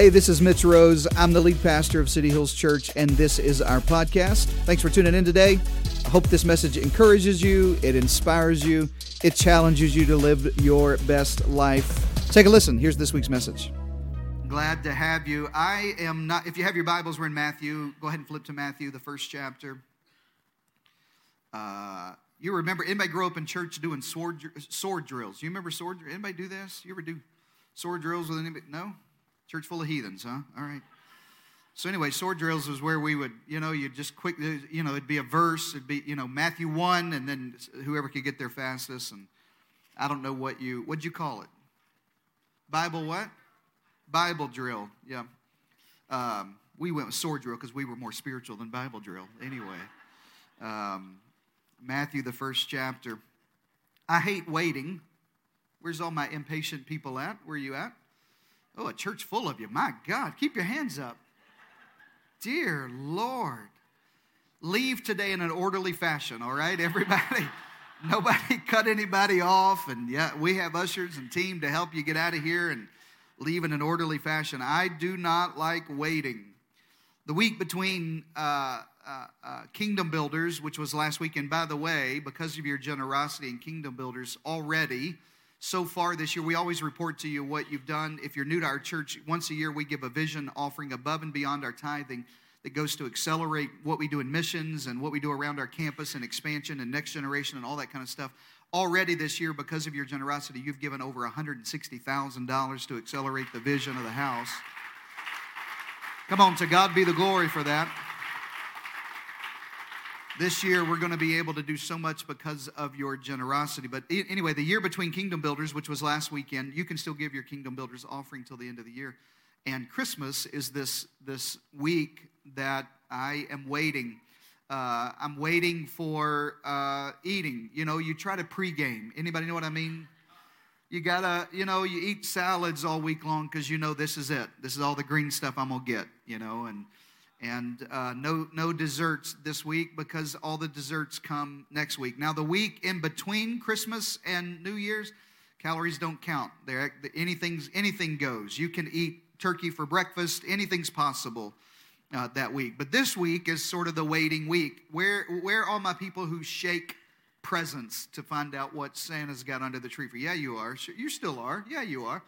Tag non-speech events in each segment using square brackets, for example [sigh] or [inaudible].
Hey, this is Mitch Rose. I'm the lead pastor of City Hills Church, and this is our podcast. Thanks for tuning in today. I hope this message encourages you, it inspires you, it challenges you to live your best life. Take a listen. Here's this week's message. Glad to have you. I am not, if you have your Bibles, we're in Matthew. Go ahead and flip to Matthew, the first chapter. Uh, you remember, anybody grow up in church doing sword, sword drills? You remember sword Anybody do this? You ever do sword drills with anybody? No? Church full of heathens, huh? All right. So anyway, sword drills was where we would, you know, you'd just quick, you know, it'd be a verse, it'd be, you know, Matthew one, and then whoever could get there fastest, and I don't know what you, what'd you call it? Bible what? Bible drill, yeah. Um, we went with sword drill because we were more spiritual than Bible drill. Anyway, um, Matthew the first chapter. I hate waiting. Where's all my impatient people at? Where are you at? Oh, a church full of you. My God, keep your hands up. Dear Lord. Leave today in an orderly fashion, all right, everybody? [laughs] Nobody cut anybody off. And yeah, we have ushers and team to help you get out of here and leave in an orderly fashion. I do not like waiting. The week between uh, uh, uh, Kingdom Builders, which was last weekend, by the way, because of your generosity in Kingdom Builders already, so far this year. We always report to you what you've done. If you're new to our church, once a year we give a vision offering above and beyond our tithing that goes to accelerate what we do in missions and what we do around our campus and expansion and next generation and all that kind of stuff. Already this year, because of your generosity, you've given over $160,000 to accelerate the vision of the house. Come on, to God be the glory for that. This year, we're going to be able to do so much because of your generosity. But anyway, the year between Kingdom Builders, which was last weekend, you can still give your Kingdom Builders offering till the end of the year. And Christmas is this, this week that I am waiting. Uh, I'm waiting for uh, eating. You know, you try to pregame. Anybody know what I mean? You gotta, you know, you eat salads all week long because you know this is it. This is all the green stuff I'm gonna get. You know, and and uh, no no desserts this week because all the desserts come next week. Now the week in between Christmas and New Year's, calories don't count. There anything's anything goes. You can eat turkey for breakfast. Anything's possible uh, that week. But this week is sort of the waiting week. Where where are my people who shake presents to find out what Santa's got under the tree for? Yeah, you are. You still are. Yeah, you are.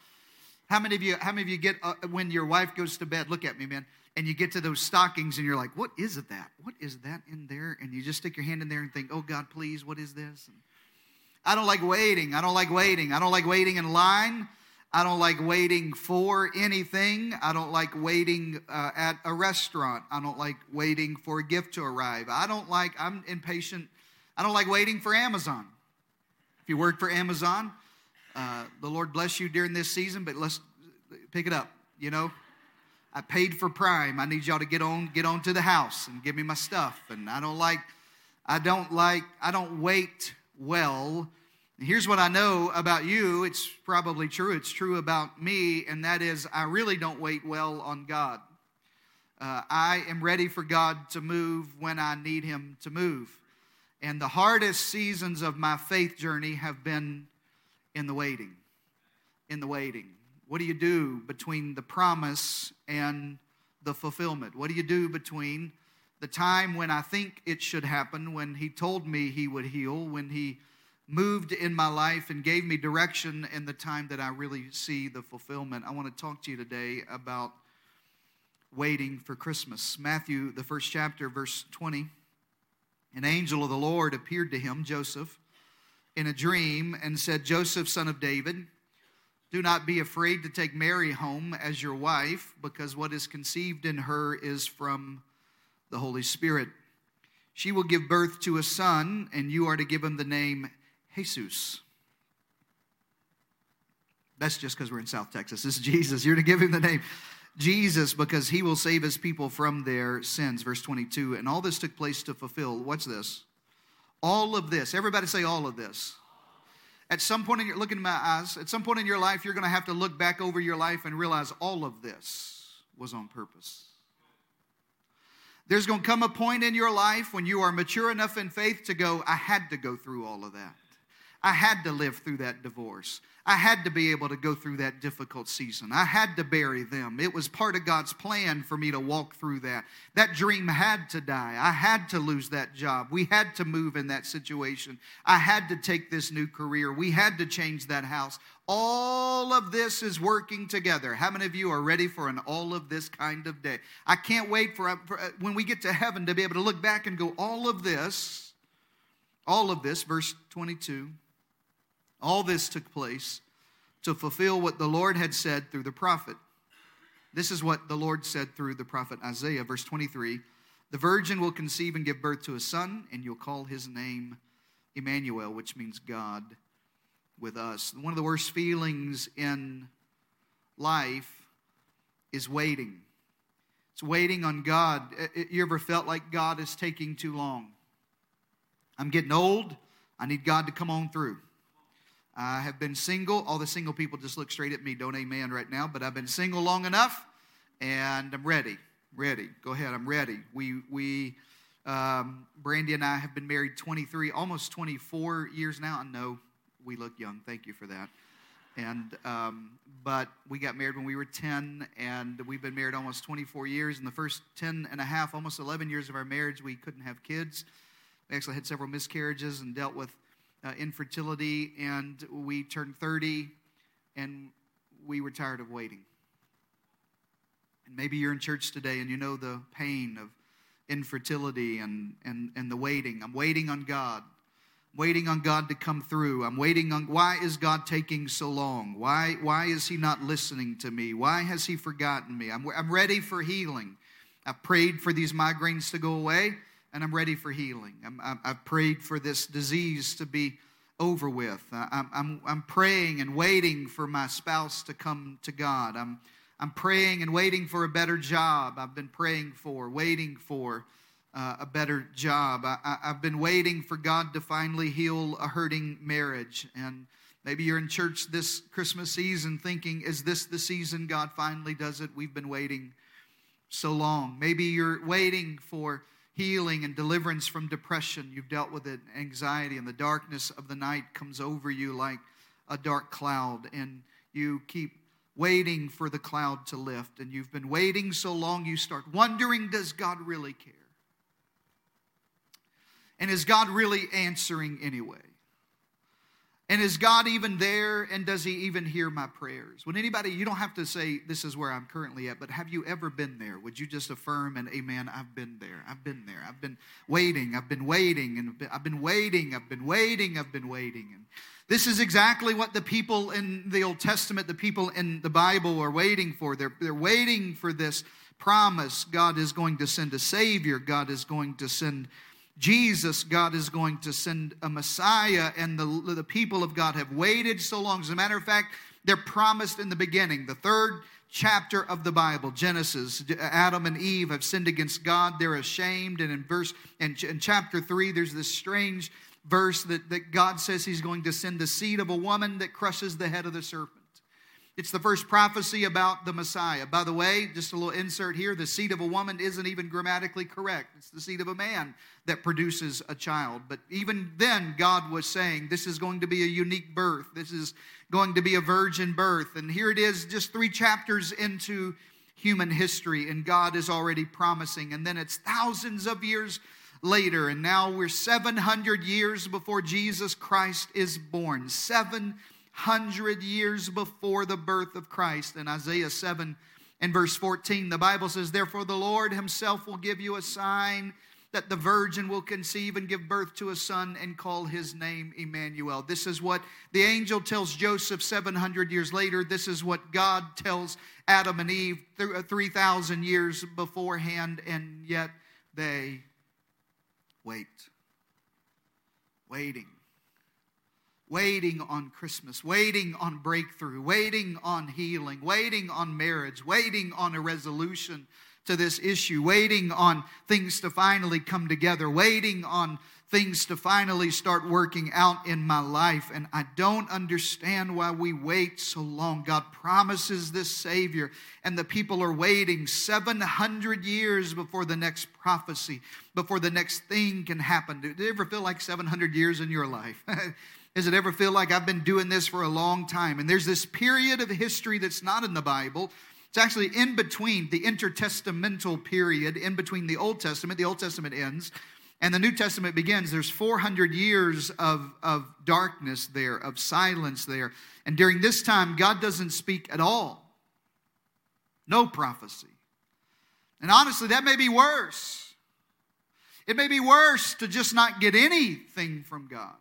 How many of you? How many of you get uh, when your wife goes to bed? Look at me, man and you get to those stockings and you're like, what is it that? What is that in there? And you just stick your hand in there and think, oh God, please, what is this? And I don't like waiting. I don't like waiting. I don't like waiting in line. I don't like waiting for anything. I don't like waiting uh, at a restaurant. I don't like waiting for a gift to arrive. I don't like, I'm impatient. I don't like waiting for Amazon. If you work for Amazon, uh, the Lord bless you during this season, but let's pick it up, you know? I paid for Prime. I need y'all to get on get on to the house and give me my stuff. And I don't like I don't like I don't wait well. And here's what I know about you. It's probably true. It's true about me, and that is I really don't wait well on God. Uh, I am ready for God to move when I need Him to move. And the hardest seasons of my faith journey have been in the waiting. In the waiting. What do you do between the promise and the fulfillment? What do you do between the time when I think it should happen, when He told me He would heal, when He moved in my life and gave me direction, and the time that I really see the fulfillment? I want to talk to you today about waiting for Christmas. Matthew, the first chapter, verse 20. An angel of the Lord appeared to him, Joseph, in a dream and said, Joseph, son of David, do not be afraid to take Mary home as your wife, because what is conceived in her is from the Holy Spirit. She will give birth to a son, and you are to give him the name Jesus. That's just because we're in South Texas. This is Jesus. You're to give him the name Jesus because he will save his people from their sins. Verse 22. And all this took place to fulfill. What's this? All of this. Everybody say all of this at some point in your looking in my eyes, at some point in your life, you're going to have to look back over your life and realize all of this was on purpose. There's going to come a point in your life when you are mature enough in faith to go, I had to go through all of that. I had to live through that divorce. I had to be able to go through that difficult season. I had to bury them. It was part of God's plan for me to walk through that. That dream had to die. I had to lose that job. We had to move in that situation. I had to take this new career. We had to change that house. All of this is working together. How many of you are ready for an all of this kind of day? I can't wait for, for when we get to heaven to be able to look back and go, all of this, all of this, verse 22 all this took place to fulfill what the Lord had said through the prophet. This is what the Lord said through the prophet Isaiah, verse 23 The virgin will conceive and give birth to a son, and you'll call his name Emmanuel, which means God with us. One of the worst feelings in life is waiting. It's waiting on God. You ever felt like God is taking too long? I'm getting old. I need God to come on through. I have been single. All the single people just look straight at me. Don't amen right now. But I've been single long enough, and I'm ready. Ready. Go ahead. I'm ready. We we um, Brandy and I have been married 23, almost 24 years now. I know we look young. Thank you for that. And um, but we got married when we were 10, and we've been married almost 24 years. In the first 10 and a half, almost 11 years of our marriage, we couldn't have kids. We actually had several miscarriages and dealt with uh, infertility, and we turned 30 and we were tired of waiting. And maybe you're in church today and you know the pain of infertility and, and, and the waiting. I'm waiting on God. I'm waiting on God to come through. I'm waiting on why is God taking so long? Why, why is He not listening to me? Why has He forgotten me? I'm, I'm ready for healing. I prayed for these migraines to go away and I'm ready for healing. i have prayed for this disease to be over with. I'm, I'm, I'm praying and waiting for my spouse to come to God. I'm, I'm praying and waiting for a better job. I've been praying for, waiting for uh, a better job. I, have been waiting for God to finally heal a hurting marriage. And maybe you're in church this Christmas season thinking, is this the season God finally does it? We've been waiting so long. Maybe you're waiting for healing and deliverance from depression. You've dealt with it, anxiety, and the darkness of the night comes over you like a dark cloud, and you keep waiting for the cloud to lift. And you've been waiting so long, you start wondering does God really care? And is God really answering anyway? And is God even there? And does He even hear my prayers? Would anybody, you don't have to say, This is where I'm currently at, but have you ever been there? Would you just affirm and amen? I've been there. I've been there. I've been waiting. I've been waiting. And I've been waiting. I've been waiting. I've been waiting. And this is exactly what the people in the Old Testament, the people in the Bible are waiting for. They're, they're waiting for this promise. God is going to send a Savior, God is going to send Jesus, God is going to send a Messiah, and the, the people of God have waited so long. As a matter of fact, they're promised in the beginning. The third chapter of the Bible, Genesis, Adam and Eve have sinned against God. They're ashamed. And in verse in, in chapter three, there's this strange verse that, that God says he's going to send the seed of a woman that crushes the head of the serpent. It's the first prophecy about the Messiah. By the way, just a little insert here the seed of a woman isn't even grammatically correct. It's the seed of a man that produces a child. But even then, God was saying this is going to be a unique birth. This is going to be a virgin birth. And here it is, just three chapters into human history, and God is already promising. And then it's thousands of years later, and now we're 700 years before Jesus Christ is born. Seven hundred years before the birth of Christ. In Isaiah 7 and verse 14, the Bible says, Therefore the Lord himself will give you a sign that the virgin will conceive and give birth to a son and call his name Emmanuel. This is what the angel tells Joseph 700 years later. This is what God tells Adam and Eve uh, 3,000 years beforehand, and yet they wait. Waiting waiting on Christmas, waiting on breakthrough, waiting on healing, waiting on marriage, waiting on a resolution to this issue, waiting on things to finally come together, waiting on things to finally start working out in my life. And I don't understand why we wait so long. God promises this Savior, and the people are waiting 700 years before the next prophecy, before the next thing can happen. Do you ever feel like 700 years in your life? [laughs] Does it ever feel like I've been doing this for a long time? And there's this period of history that's not in the Bible. It's actually in between the intertestamental period, in between the Old Testament. The Old Testament ends and the New Testament begins. There's 400 years of, of darkness there, of silence there. And during this time, God doesn't speak at all. No prophecy. And honestly, that may be worse. It may be worse to just not get anything from God.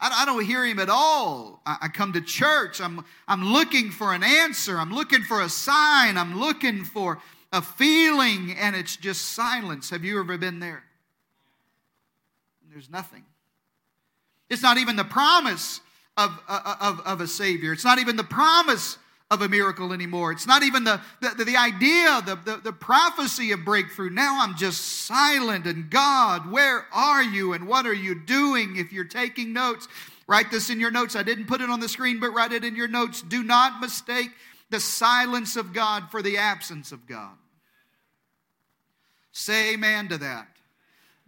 I, don't hear him at all. I, come to church. I'm, I'm looking for an answer. I'm looking for a sign. I'm looking for a feeling, and it's just silence. Have you ever been there? There's nothing. It's not even the promise of, of, of a Savior. It's not even the promise of a miracle anymore. It's not even the, the, the idea, the, the, the prophecy of breakthrough. Now I'm just silent. And God, where are you and what are you doing? If you're taking notes, write this in your notes. I didn't put it on the screen, but write it in your notes. Do not mistake the silence of God for the absence of God. Say amen to that.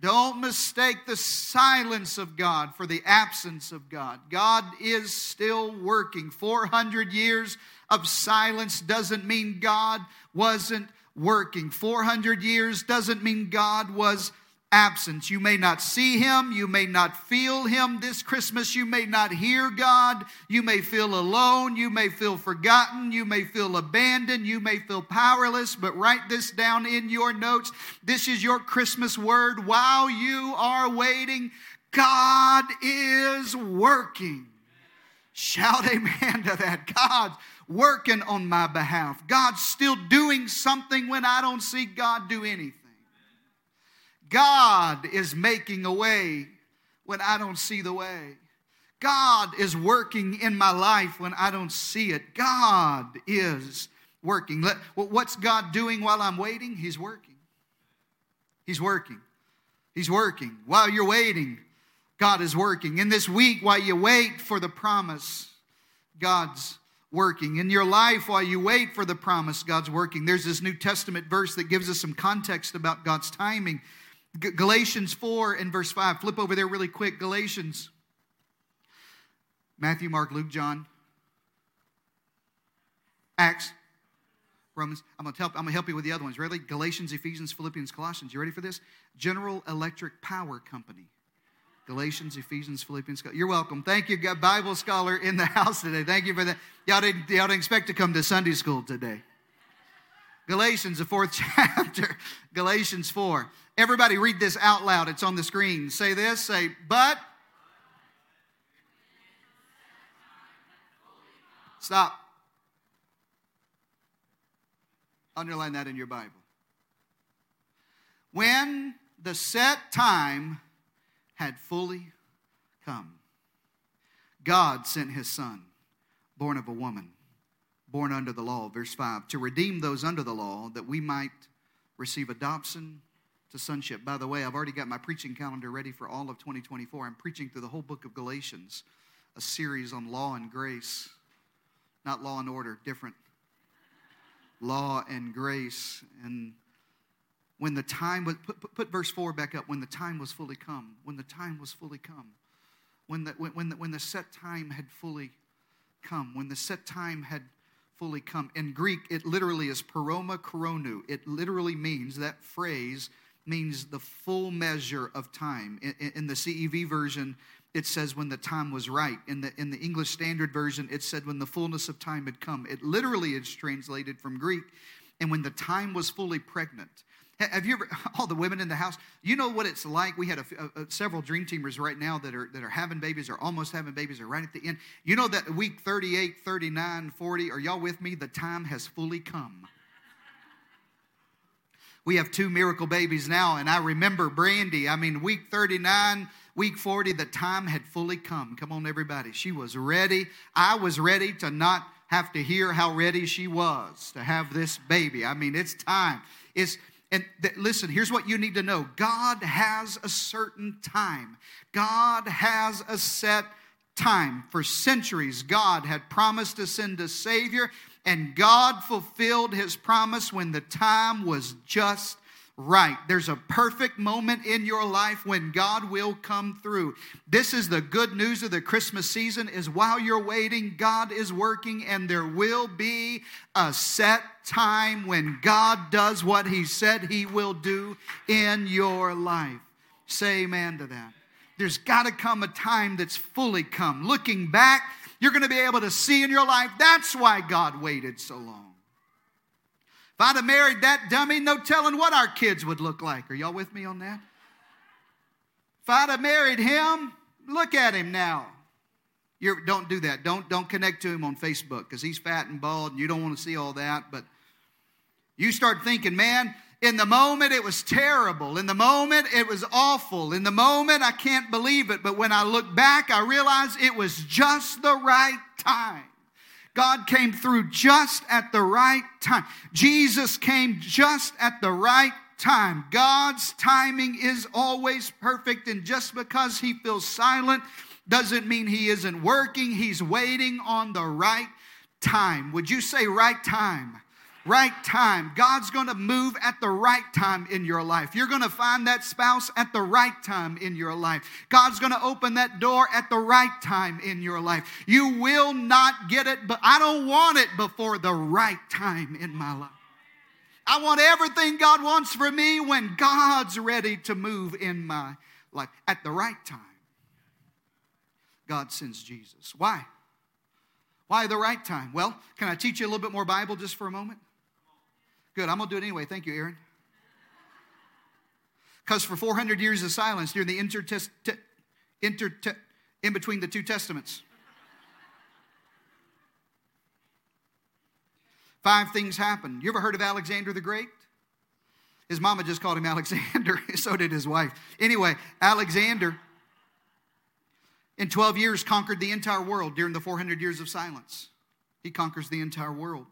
Don't mistake the silence of God for the absence of God. God is still working. 400 years of silence doesn't mean God wasn't working. 400 years doesn't mean God was absent. You may not see him, you may not feel him this Christmas, you may not hear God, you may feel alone, you may feel forgotten, you may feel abandoned, you may feel powerless, but write this down in your notes. This is your Christmas word. While you are waiting, God is working. Shout [laughs] amen to that. God's working on my behalf. God's still doing something when I don't see God do anything. God is making a way when I don't see the way. God is working in my life when I don't see it. God is working. What's God doing while I'm waiting? He's working. He's working. He's working. While you're waiting, God is working. In this week, while you wait for the promise, God's working. In your life, while you wait for the promise, God's working. There's this New Testament verse that gives us some context about God's timing. Galatians 4 and verse 5. Flip over there really quick. Galatians. Matthew, Mark, Luke, John. Acts. Romans. I'm gonna help. I'm gonna help you with the other ones. Ready? Galatians, Ephesians, Philippians, Colossians. You ready for this? General Electric Power Company. Galatians, Ephesians, Philippians. You're welcome. Thank you, Bible scholar in the [laughs] house today. Thank you for that. Y'all didn't, y'all didn't expect to come to Sunday school today. Galatians, the fourth [laughs] chapter. Galatians 4. Everybody read this out loud. It's on the screen. Say this, say, but. Stop. Underline that in your Bible. When the set time had fully come, God sent his son, born of a woman, born under the law, verse 5, to redeem those under the law that we might receive adoption to sonship. By the way, I've already got my preaching calendar ready for all of 2024. I'm preaching through the whole book of Galatians, a series on law and grace. Not law and order, different. law and grace. And when the time was, put, put, put, verse 4 back up, when the time was fully come, when the time was fully come, when the, when, when, the, when the set time had fully come, when the set time had fully come. In Greek, it literally is paroma koronu. It literally means, that phrase means the full measure of time. In, in, the CEV version, it says when the time was right. In the, in the English Standard Version, it said when the fullness of time had come. It literally is translated from Greek, and when the time was fully pregnant. Have you ever, [laughs] all the women in the house, you know what it's like? We had a, a, a, several dream teamers right now that are, that are having babies or almost having babies or right at the end. You know that week 38, 39, 40, are y'all with me? The time has fully come. We have two miracle babies now, and I remember Brandy. I mean, week 39, week 40, the time had fully come. Come on, everybody. She was ready. I was ready to not have to hear how ready she was to have this baby. I mean, it's time. It's and listen, here's what you need to know God has a certain time, God has a set time. For centuries, God had promised to send a Savior, and God fulfilled his promise when the time was just right. There's a perfect moment in your life when God will come through. This is the good news of the Christmas season is while you're waiting, God is working and there will be a set time when God does what he said he will do in your life. Say amen to that. There's got to come a time that's fully come. Looking back, you're going to be able to see in your life that's why God waited so long. If I'd have married that dummy, no telling what our kids would look like. Are y'all with me on that? If I'd have married him, look at him now. You're, don't do that. Don't, don't connect to him on Facebook because he's fat and bald and you don't want to see all that. But you start thinking, man, in the moment it was terrible. In the moment it was awful. In the moment I can't believe it. But when I look back, I realize it was just the right time. God came through just at the right time. Jesus came just at the right time. God's timing is always perfect, and just because He feels silent doesn't mean He isn't working. He's waiting on the right time. Would you say right time? Right time. God's going to move at the right time in your life. You're going to find that spouse at the right time in your life. God's going to open that door at the right time in your life. You will not get it, but I don't want it before the right time in my life. I want everything God wants for me when God's ready to move in my life at the right time. God sends Jesus. Why? Why the right time? Well, can I teach you a little bit more Bible just for a moment? Good, I'm going to do it anyway. Thank you, Aaron. Because for 400 years of silence during the inter, inter in between the two testaments, five things happened. You ever heard of Alexander the Great? His mama just called him [laughs] Alexander, [laughs] so did his wife. Anyway, Alexander, in 12 years, conquered the entire world during the 400 years of silence. He conquers the entire world.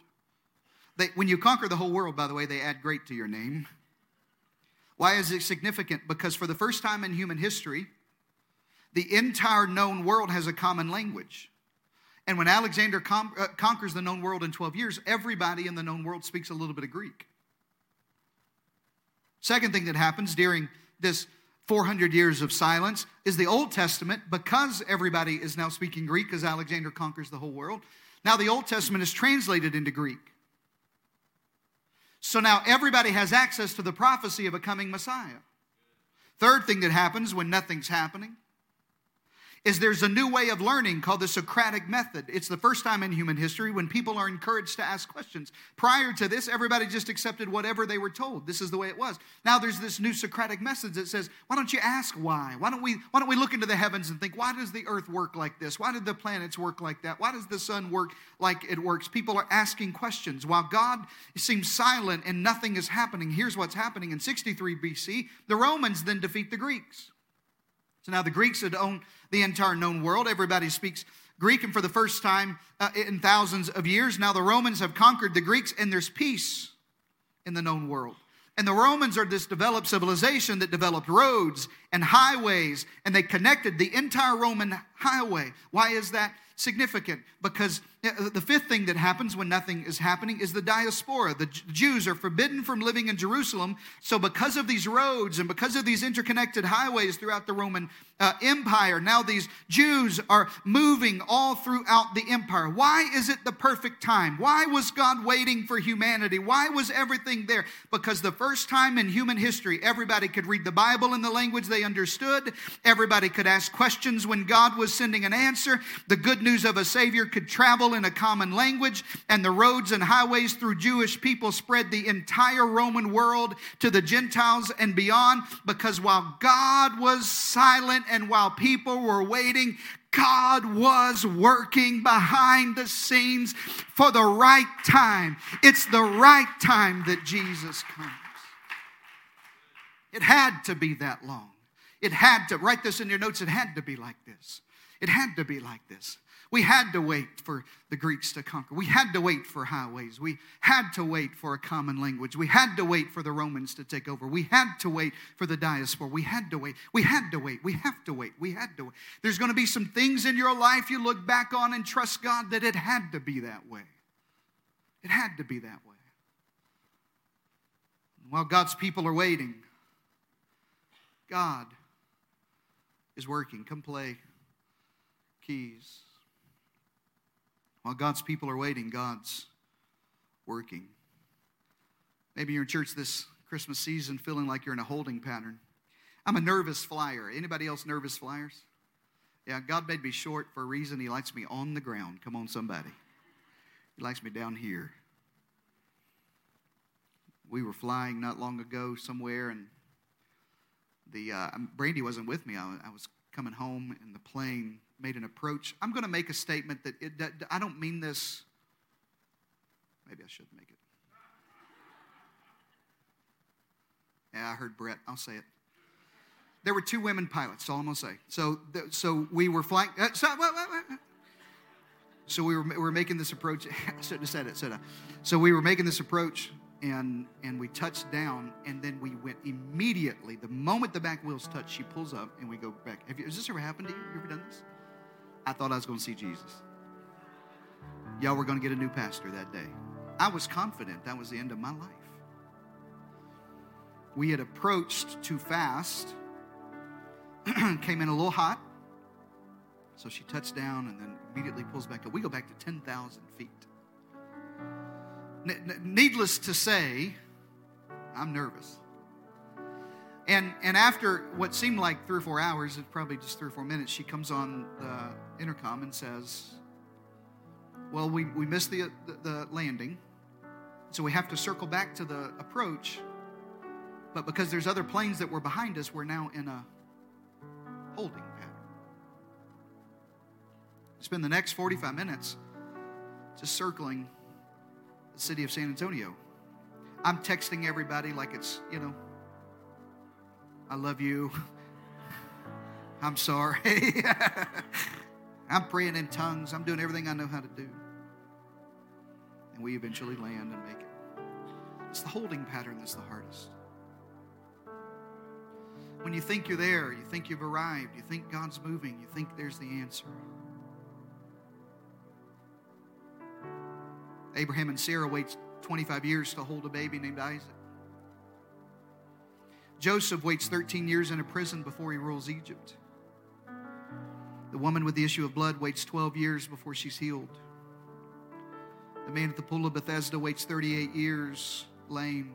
They, when you conquer the whole world, by the way, they add great to your name. Why is it significant? Because for the first time in human history, the entire known world has a common language. And when Alexander com- uh, conquers the known world in 12 years, everybody in the known world speaks a little bit of Greek. Second thing that happens during this 400 years of silence is the Old Testament, because everybody is now speaking Greek as Alexander conquers the whole world. Now the Old Testament is translated into Greek. So now everybody has access to the prophecy of a coming Messiah. Third thing that happens when nothing's happening is there's a new way of learning called the Socratic method. It's the first time in human history when people are encouraged to ask questions. Prior to this, everybody just accepted whatever they were told. This is the way it was. Now there's this new Socratic method that says, why don't you ask why? Why don't we why don't we look into the heavens and think, why does the earth work like this? Why did the planets work like that? Why does the sun work like it works? People are asking questions. While God seems silent and nothing is happening, here's what's happening in 63 BC. The Romans then defeat the Greeks. So now the Greeks had owned the entire known world. Everybody speaks Greek, and for the first time uh, in thousands of years, now the Romans have conquered the Greeks, and there's peace in the known world. And the Romans are this developed civilization that developed roads and highways, and they connected the entire Roman highway. Why is that significant? Because uh, the fifth thing that happens when nothing is happening is the diaspora. The Jews are forbidden from living in Jerusalem. So, because of these roads and because of these interconnected highways throughout the Roman uh, Empire, now these Jews are moving all throughout the empire. Why is it the perfect time? Why was God waiting for humanity? Why was everything there? Because the first time in human history, everybody could read the Bible in the language they understood, everybody could ask questions when God was sending an answer, the good news of a Savior could travel in a common language, and the roads and highways through Jewish people spread the entire Roman world to the Gentiles and beyond. Because while God was silent and while people were waiting, God was working behind the scenes for the right time. It's the right time that Jesus comes. It had to be that long. It had to, write this in your notes, it had to be like this. It had to be like this. We had to wait for the Greeks to conquer. We had to wait for highways. We had to wait for a common language. We had to wait for the Romans to take over. We had to wait for the diaspora. We had to wait. We had to wait. We have to wait. We had to wait. There's going to be some things in your life you look back on and trust God that it had to be that way. It had to be that way. While God's people are waiting, God is working. Come play keys. While God's people are waiting, God's working. Maybe you're in church this Christmas season feeling like you're in a holding pattern. I'm a nervous flyer. Anybody else nervous flyers? Yeah, God made me short for a reason. He likes me on the ground. Come on, somebody. He likes me down here. We were flying not long ago somewhere, and the uh, Brandy wasn't with me. I, I was coming home, and the plane made an approach. I'm going to make a statement that, it, that I don't mean this. Maybe I should make it. Yeah, I heard Brett. I'll say it. There were two women pilots. That's all I'm to say. So, so we were flying. Uh, so, what, what, what? so we were, we were making this approach. [laughs] I shouldn't have said it? So we were making this approach, and and we touched down, and then we went immediately. The moment the back wheels touch, she pulls up, and we go back. You, has this ever happened to you? You ever done this? I thought I was going to see Jesus. Y'all were going to get a new pastor that day. I was confident that was the end of my life. We had approached too fast, [clears throat] came in a little hot, so she touched down and then immediately pulls back up. We go back to 10,000 feet. Needless to say, I'm nervous. And, and after what seemed like three or four hours, it's probably just three or four minutes, she comes on the intercom and says, Well, we, we missed the, the, the landing, so we have to circle back to the approach. But because there's other planes that were behind us, we're now in a holding pattern. Spend the next 45 minutes just circling the city of San Antonio. I'm texting everybody like it's, you know, I love you. [laughs] I'm sorry. [laughs] I'm praying in tongues. I'm doing everything I know how to do. And we eventually land and make it. It's the holding pattern that's the hardest. When you think you're there, you think you've arrived, you think God's moving, you think there's the answer. Abraham and Sarah waits 25 years to hold a baby named Isaac. Joseph waits 13 years in a prison before he rules Egypt. The woman with the issue of blood waits 12 years before she's healed. The man at the pool of Bethesda waits 38 years lame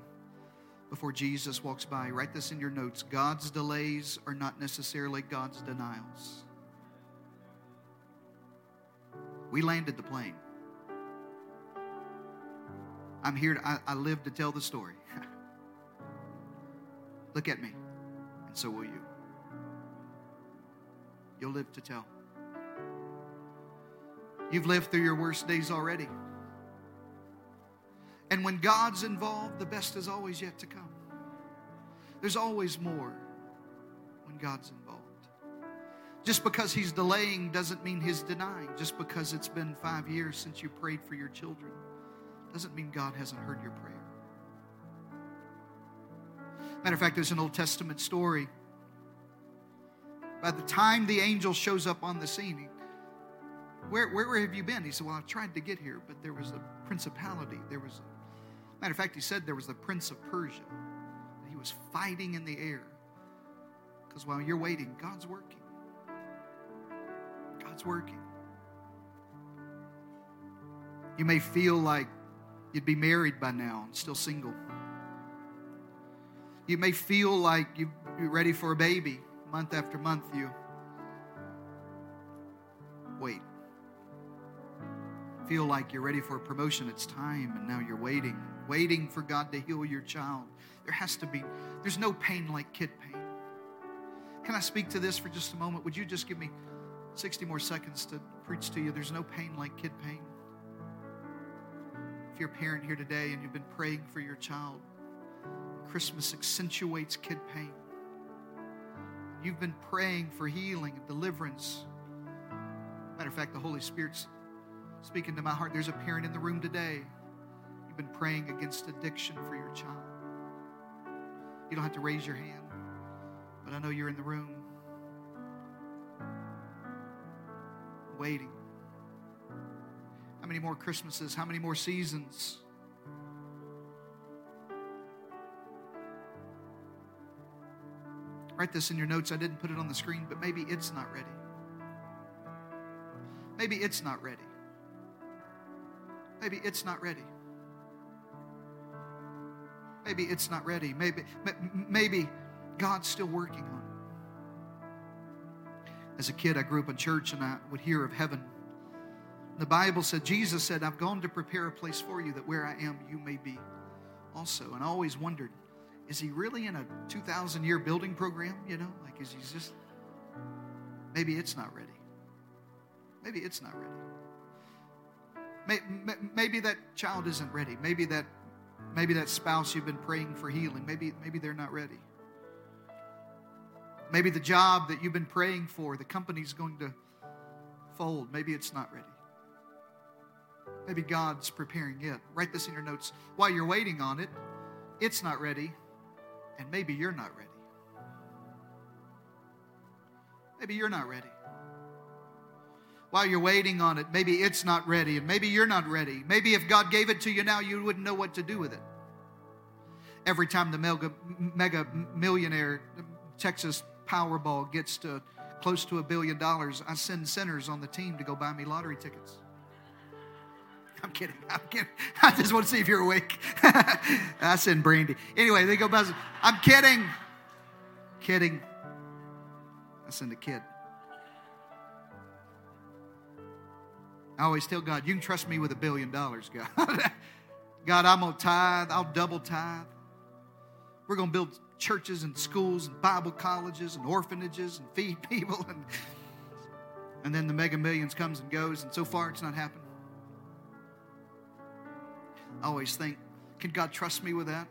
before Jesus walks by. Write this in your notes. God's delays are not necessarily God's denials. We landed the plane. I'm here, to, I, I live to tell the story. [laughs] Look at me, and so will you. You'll live to tell. You've lived through your worst days already. And when God's involved, the best is always yet to come. There's always more when God's involved. Just because He's delaying doesn't mean He's denying. Just because it's been five years since you prayed for your children doesn't mean God hasn't heard your prayer. Matter of fact, there's an Old Testament story. By the time the angel shows up on the scene, he, where, where have you been? He said, Well, I tried to get here, but there was a principality. There was a, matter of fact, he said there was the prince of Persia. He was fighting in the air. Because while you're waiting, God's working. God's working. You may feel like You'd be married by now and still single. You may feel like you're ready for a baby month after month. You wait. Feel like you're ready for a promotion. It's time, and now you're waiting, waiting for God to heal your child. There has to be, there's no pain like kid pain. Can I speak to this for just a moment? Would you just give me 60 more seconds to preach to you? There's no pain like kid pain. If you're a parent here today and you've been praying for your child, Christmas accentuates kid pain. You've been praying for healing and deliverance. Matter of fact, the Holy Spirit's speaking to my heart. There's a parent in the room today. You've been praying against addiction for your child. You don't have to raise your hand, but I know you're in the room waiting. Many more Christmases? How many more seasons? Write this in your notes. I didn't put it on the screen, but maybe it's not ready. Maybe it's not ready. Maybe it's not ready. Maybe it's not ready. Maybe, maybe God's still working on it. As a kid, I grew up in church and I would hear of heaven. The Bible said, Jesus said, I've gone to prepare a place for you that where I am, you may be also. And I always wondered, is he really in a 2,000 year building program? You know, like is he just, maybe it's not ready. Maybe it's not ready. Maybe that child isn't ready. Maybe that, maybe that spouse you've been praying for healing, maybe, maybe they're not ready. Maybe the job that you've been praying for, the company's going to fold. Maybe it's not ready. Maybe God's preparing it. Write this in your notes. While you're waiting on it, it's not ready and maybe you're not ready. Maybe you're not ready. While you're waiting on it, maybe it's not ready, and maybe you're not ready. Maybe if God gave it to you now, you wouldn't know what to do with it. Every time the mega, mega millionaire Texas Powerball gets to close to a billion dollars, I send sinners on the team to go buy me lottery tickets. I'm kidding. I'm kidding. [laughs] I just want to see if you're awake. [laughs] I send Brandy. Anyway, they go buzzing. I'm kidding. Kidding. I send a kid. I always tell God, you can trust me with a billion dollars, God. [laughs] God, I'm going to tithe. I'll double tithe. We're going to build churches and schools and Bible colleges and orphanages and feed people. And, and then the mega millions comes and goes. And so far, it's not happened. I always think, can God trust me with that?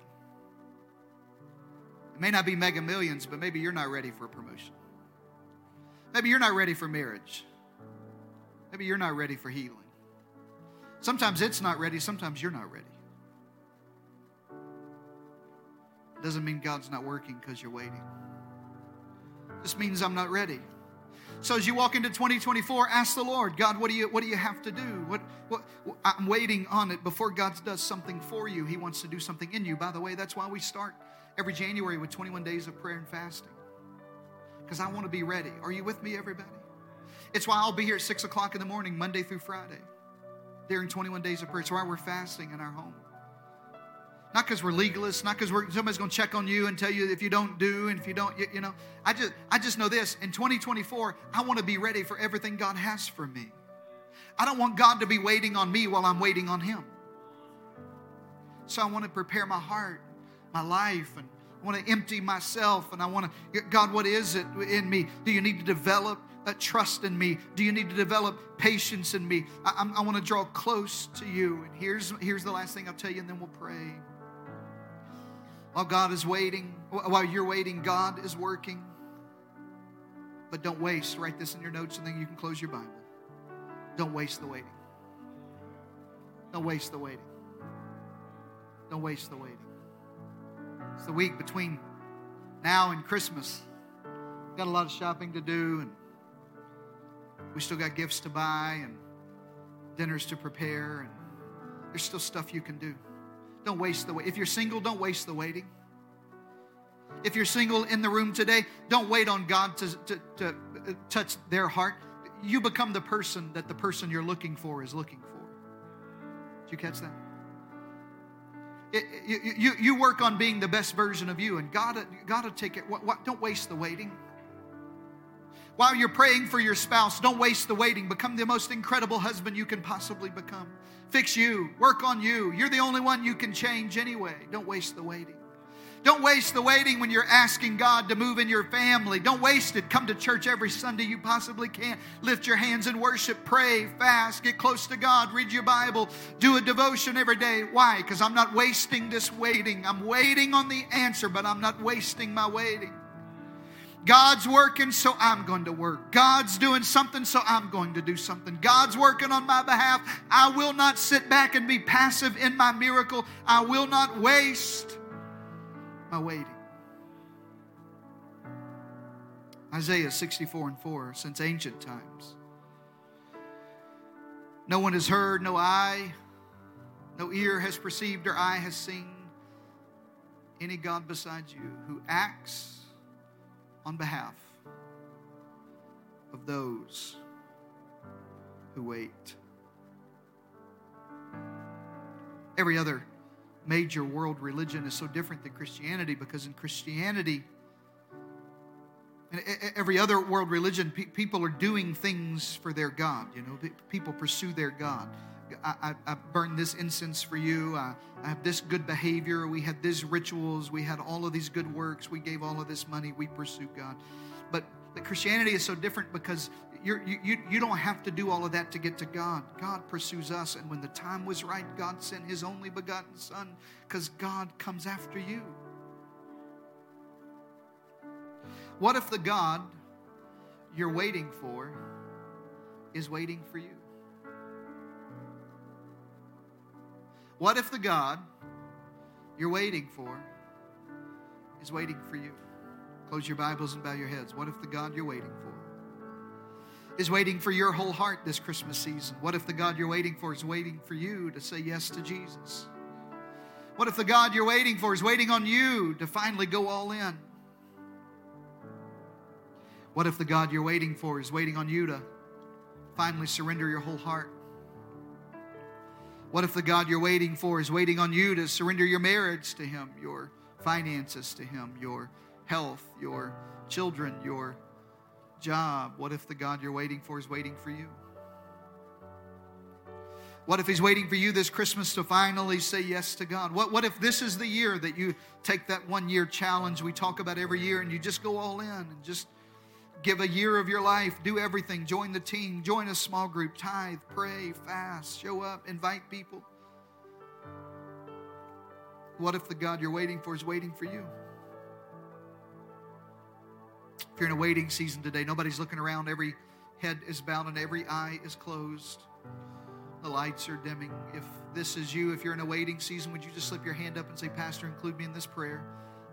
It may not be mega millions, but maybe you're not ready for a promotion. Maybe you're not ready for marriage. Maybe you're not ready for healing. Sometimes it's not ready, sometimes you're not ready. It Doesn't mean God's not working because you're waiting. This means I'm not ready. So as you walk into 2024, ask the Lord, God, what do you what do you have to do? What, what I'm waiting on it before God does something for you. He wants to do something in you. By the way, that's why we start every January with 21 days of prayer and fasting. Because I want to be ready. Are you with me, everybody? It's why I'll be here at six o'clock in the morning, Monday through Friday, during 21 days of prayer. It's why we're fasting in our home. Not because we're legalists, not because somebody's going to check on you and tell you if you don't do and if you don't, you, you know. I just, I just know this. In 2024, I want to be ready for everything God has for me. I don't want God to be waiting on me while I'm waiting on Him. So I want to prepare my heart, my life, and I want to empty myself. And I want to, God, what is it in me? Do you need to develop that trust in me? Do you need to develop patience in me? I, I want to draw close to you. And here's, here's the last thing I'll tell you, and then we'll pray. While God is waiting, while you're waiting, God is working. But don't waste. Write this in your notes and then you can close your Bible. Don't waste the waiting. Don't waste the waiting. Don't waste the waiting. It's the week between now and Christmas. Got a lot of shopping to do, and we still got gifts to buy and dinners to prepare, and there's still stuff you can do. Don't waste the wait. If you're single, don't waste the waiting. If you're single in the room today, don't wait on God to, to, to uh, touch their heart. You become the person that the person you're looking for is looking for. Did you catch that? It, you, you, you work on being the best version of you, and God, God will take it. What, what, don't waste the waiting. While you're praying for your spouse, don't waste the waiting. Become the most incredible husband you can possibly become. Fix you, work on you. You're the only one you can change anyway. Don't waste the waiting. Don't waste the waiting when you're asking God to move in your family. Don't waste it. Come to church every Sunday you possibly can. Lift your hands in worship, pray, fast, get close to God, read your Bible, do a devotion every day. Why? Because I'm not wasting this waiting. I'm waiting on the answer, but I'm not wasting my waiting. God's working, so I'm going to work. God's doing something, so I'm going to do something. God's working on my behalf. I will not sit back and be passive in my miracle. I will not waste my waiting. Isaiah 64 and 4, since ancient times. No one has heard, no eye, no ear has perceived, or eye has seen any God besides you who acts on behalf of those who wait. Every other major world religion is so different than Christianity because in Christianity, and every other world religion, people are doing things for their God. You know, people pursue their God. I, I, burned this incense for you. I, I have this good behavior. We had these rituals. We had all of these good works. We gave all of this money. We pursue God. But the Christianity is so different because you're, you, you, you don't have to do all of that to get to God. God pursues us. And when the time was right, God sent His only begotten Son because God comes after you. What if the God you're waiting for is waiting for you? What if the God you're waiting for is waiting for you? Close your Bibles and bow your heads. What if the God you're waiting for is waiting for your whole heart this Christmas season? What if the God you're waiting for is waiting for you to say yes to Jesus? What if the God you're waiting for is waiting on you to finally go all in? What if the God you're waiting for is waiting on you to finally surrender your whole heart? What if the God you're waiting for is waiting on you to surrender your marriage to Him, your finances to Him, your health, your children, your job? What if the God you're waiting for is waiting for you? What if He's waiting for you this Christmas to finally say yes to God? What, what if this is the year that you take that one year challenge we talk about every year and you just go all in and just give a year of your life, do everything, join the team, join a small group, tithe, pray, fast, show up, invite people? What if the God you're waiting for is waiting for you? If you're in a waiting season today, nobody's looking around, every head is bowed and every eye is closed. The lights are dimming. If this is you, if you're in a waiting season, would you just slip your hand up and say, Pastor, include me in this prayer?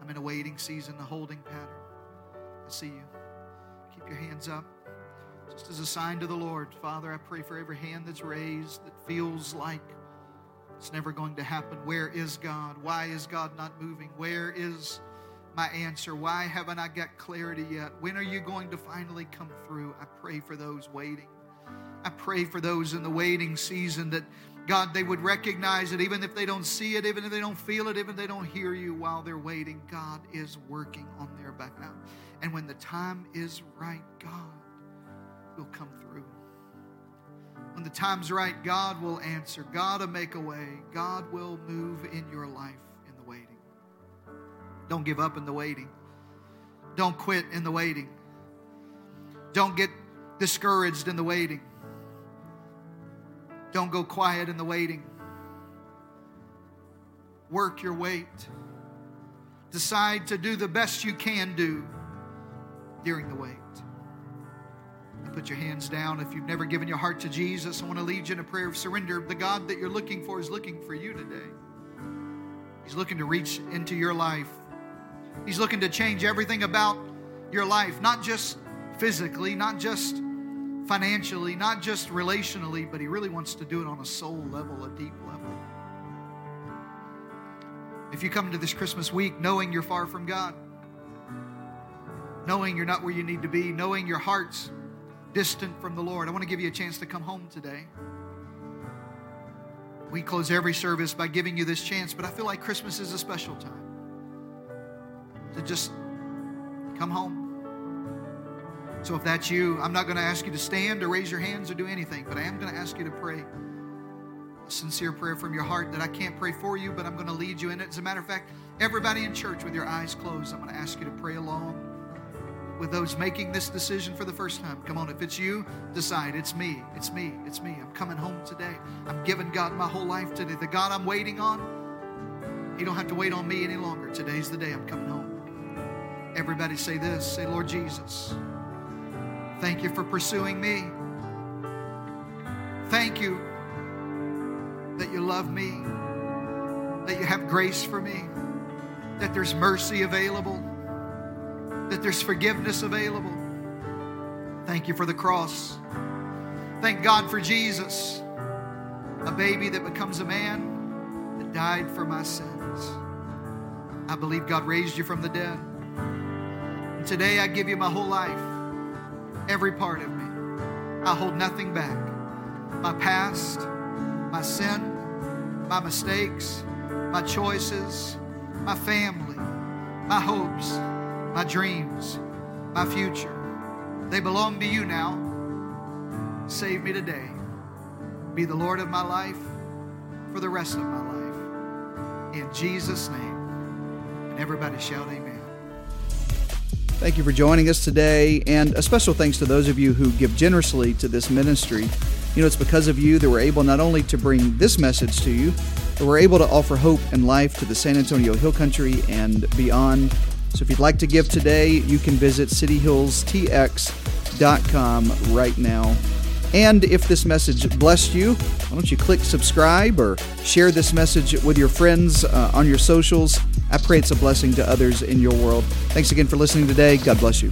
I'm in a waiting season, a holding pattern. I see you. Your hands up. Just as a sign to the Lord, Father, I pray for every hand that's raised that feels like it's never going to happen. Where is God? Why is God not moving? Where is my answer? Why haven't I got clarity yet? When are you going to finally come through? I pray for those waiting. I pray for those in the waiting season that God, they would recognize it even if they don't see it, even if they don't feel it, even if they don't hear you while they're waiting. God is working on their behalf. And when the time is right, God will come through. When the time's right, God will answer. God will make a way. God will move in your life in the waiting. Don't give up in the waiting. Don't quit in the waiting. Don't get discouraged in the waiting. Don't go quiet in the waiting. Work your wait. Decide to do the best you can do during the wait. And put your hands down. If you've never given your heart to Jesus, I want to lead you in a prayer of surrender. The God that you're looking for is looking for you today. He's looking to reach into your life He's looking to change everything about your life, not just physically, not just financially, not just relationally, but He really wants to do it on a soul level, a deep level. If you come to this Christmas week knowing you're far from God, knowing you're not where you need to be, knowing your heart's distant from the Lord, I want to give you a chance to come home today. We close every service by giving you this chance, but I feel like Christmas is a special time to just come home. So if that's you, I'm not going to ask you to stand or raise your hands or do anything, but I am going to ask you to pray a sincere prayer from your heart that I can't pray for you, but I'm going to lead you in it. As a matter of fact, everybody in church with your eyes closed, I'm going to ask you to pray along with those making this decision for the first time. Come on, if it's you, decide it's me, it's me, it's me. I'm coming home today. I'm giving God my whole life today. The God I'm waiting on, He don't have to wait on me any longer. Today's the day I'm coming home. Everybody say this say, Lord Jesus, thank you for pursuing me. Thank you that you love me, that you have grace for me, that there's mercy available, that there's forgiveness available. Thank you for the cross. Thank God for Jesus, a baby that becomes a man that died for my sins. I believe God raised you from the dead. Today I give you my whole life, every part of me. I hold nothing back. My past, my sin, my mistakes, my choices, my family, my hopes, my dreams, my future. They belong to you now. Save me today. Be the Lord of my life for the rest of my life. In Jesus' name. And everybody shout amen. Thank you for joining us today, and a special thanks to those of you who give generously to this ministry. You know, it's because of you that we're able not only to bring this message to you, but we're able to offer hope and life to the San Antonio Hill Country and beyond. So if you'd like to give today, you can visit cityhillstx.com right now. And if this message blessed you, why don't you click subscribe or share this message with your friends uh, on your socials? I pray it's a blessing to others in your world. Thanks again for listening today. God bless you.